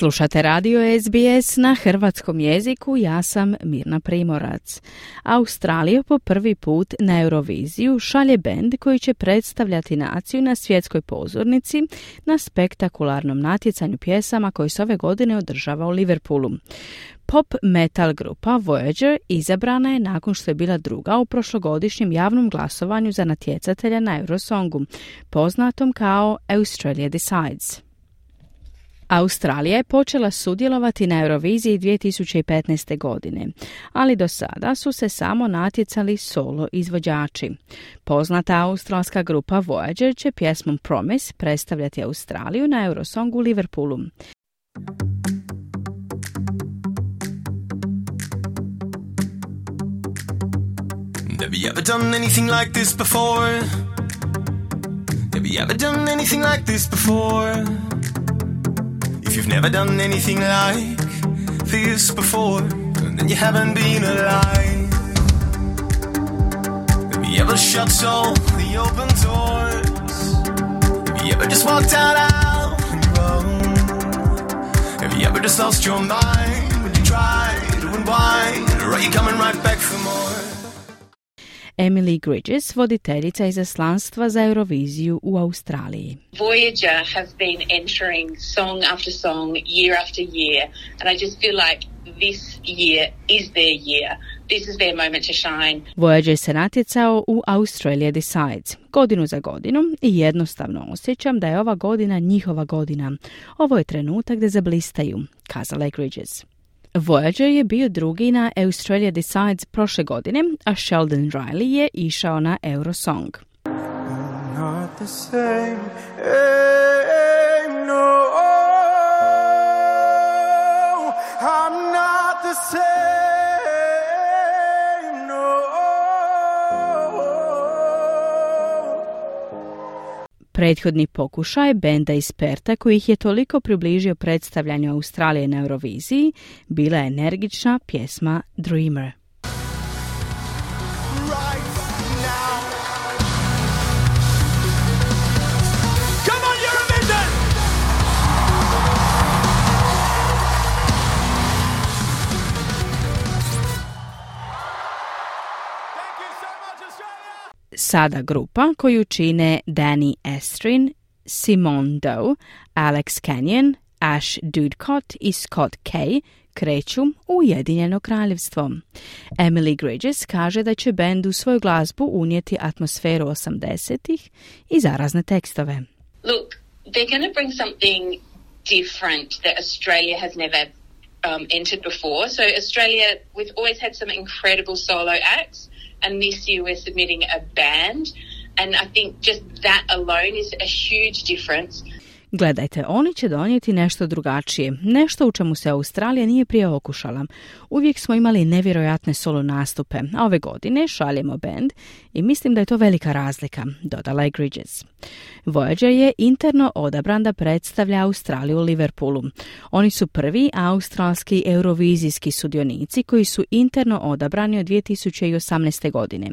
Slušate radio SBS na hrvatskom jeziku, ja sam Mirna Primorac. Australija po prvi put na Euroviziju šalje bend koji će predstavljati naciju na svjetskoj pozornici na spektakularnom natjecanju pjesama koji se ove godine održava u Liverpoolu. Pop metal grupa Voyager izabrana je nakon što je bila druga u prošlogodišnjem javnom glasovanju za natjecatelja na Eurosongu, poznatom kao Australia Decides. Australija je počela sudjelovati na Euroviziji 2015. godine, ali do sada su se samo natjecali solo izvođači. Poznata australska grupa Voyager će pjesmom Promise predstavljati Australiju na Eurosongu u Liverpoolu. Have you ever done anything like this before? Have you ever done anything like this before? You've never done anything like this before, then you haven't been alive. Have you ever shut all the open doors? Have you ever just walked out on your own? Have you ever just lost your mind when you try to unwind? Or are you coming right back for more? Emily Gridges, voditeljica izaslanstva za Euroviziju u Australiji. Voyager have been entering song after song, year after year, and I just feel like this year is their year. This is their moment to shine. Voyager se natjecao u Australia Decides, godinu za godinu i jednostavno osjećam da je ova godina njihova godina. Ovo je trenutak da zablistaju, kazala je Gridges. Voyager je bio drugi na Australia Decides prošle godine, a Sheldon Riley je išao na Eurosong. Not the same, Prethodni pokušaj benda iz Perta koji ih je toliko približio predstavljanju Australije na Euroviziji bila je energična pjesma Dreamer. Sada grupa koju čine Danny Estrin, Simone Doe, Alex Kenyon, Ash Dudcott i Scott Kay kreću u Ujedinjeno kraljevstvo. Emily Gridges kaže da će bend u svoju glazbu unijeti atmosferu 80-ih i zarazne tekstove. Look, they're going to bring something different that Australia has never um, entered before. So Australia, we've always had some incredible solo acts. And this year we're submitting a band. And I think just that alone is a huge difference. Gledajte, oni će donijeti nešto drugačije, nešto u čemu se Australija nije prije okušala. Uvijek smo imali nevjerojatne solo nastupe, a ove godine šaljemo band i mislim da je to velika razlika, dodala je Gridges. Voyager je interno odabran da predstavlja Australiju u Liverpoolu. Oni su prvi australski eurovizijski sudionici koji su interno odabrani od 2018. godine.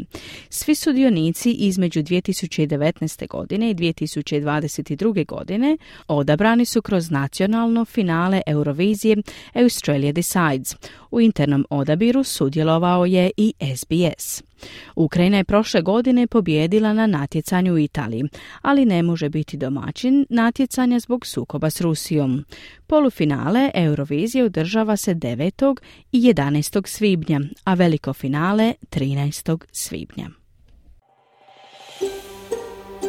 Svi sudionici između 2019. godine i 2022. godine odabrani su kroz nacionalno finale Eurovizije Australia Decides. U internom odabiru sudjelovao je i SBS. Ukrajina je prošle godine pobjedila na natjecanju u Italiji, ali ne može biti domaćin natjecanja zbog sukoba s Rusijom. Polufinale Eurovizije održava se 9. i 11. svibnja, a veliko finale 13. svibnja.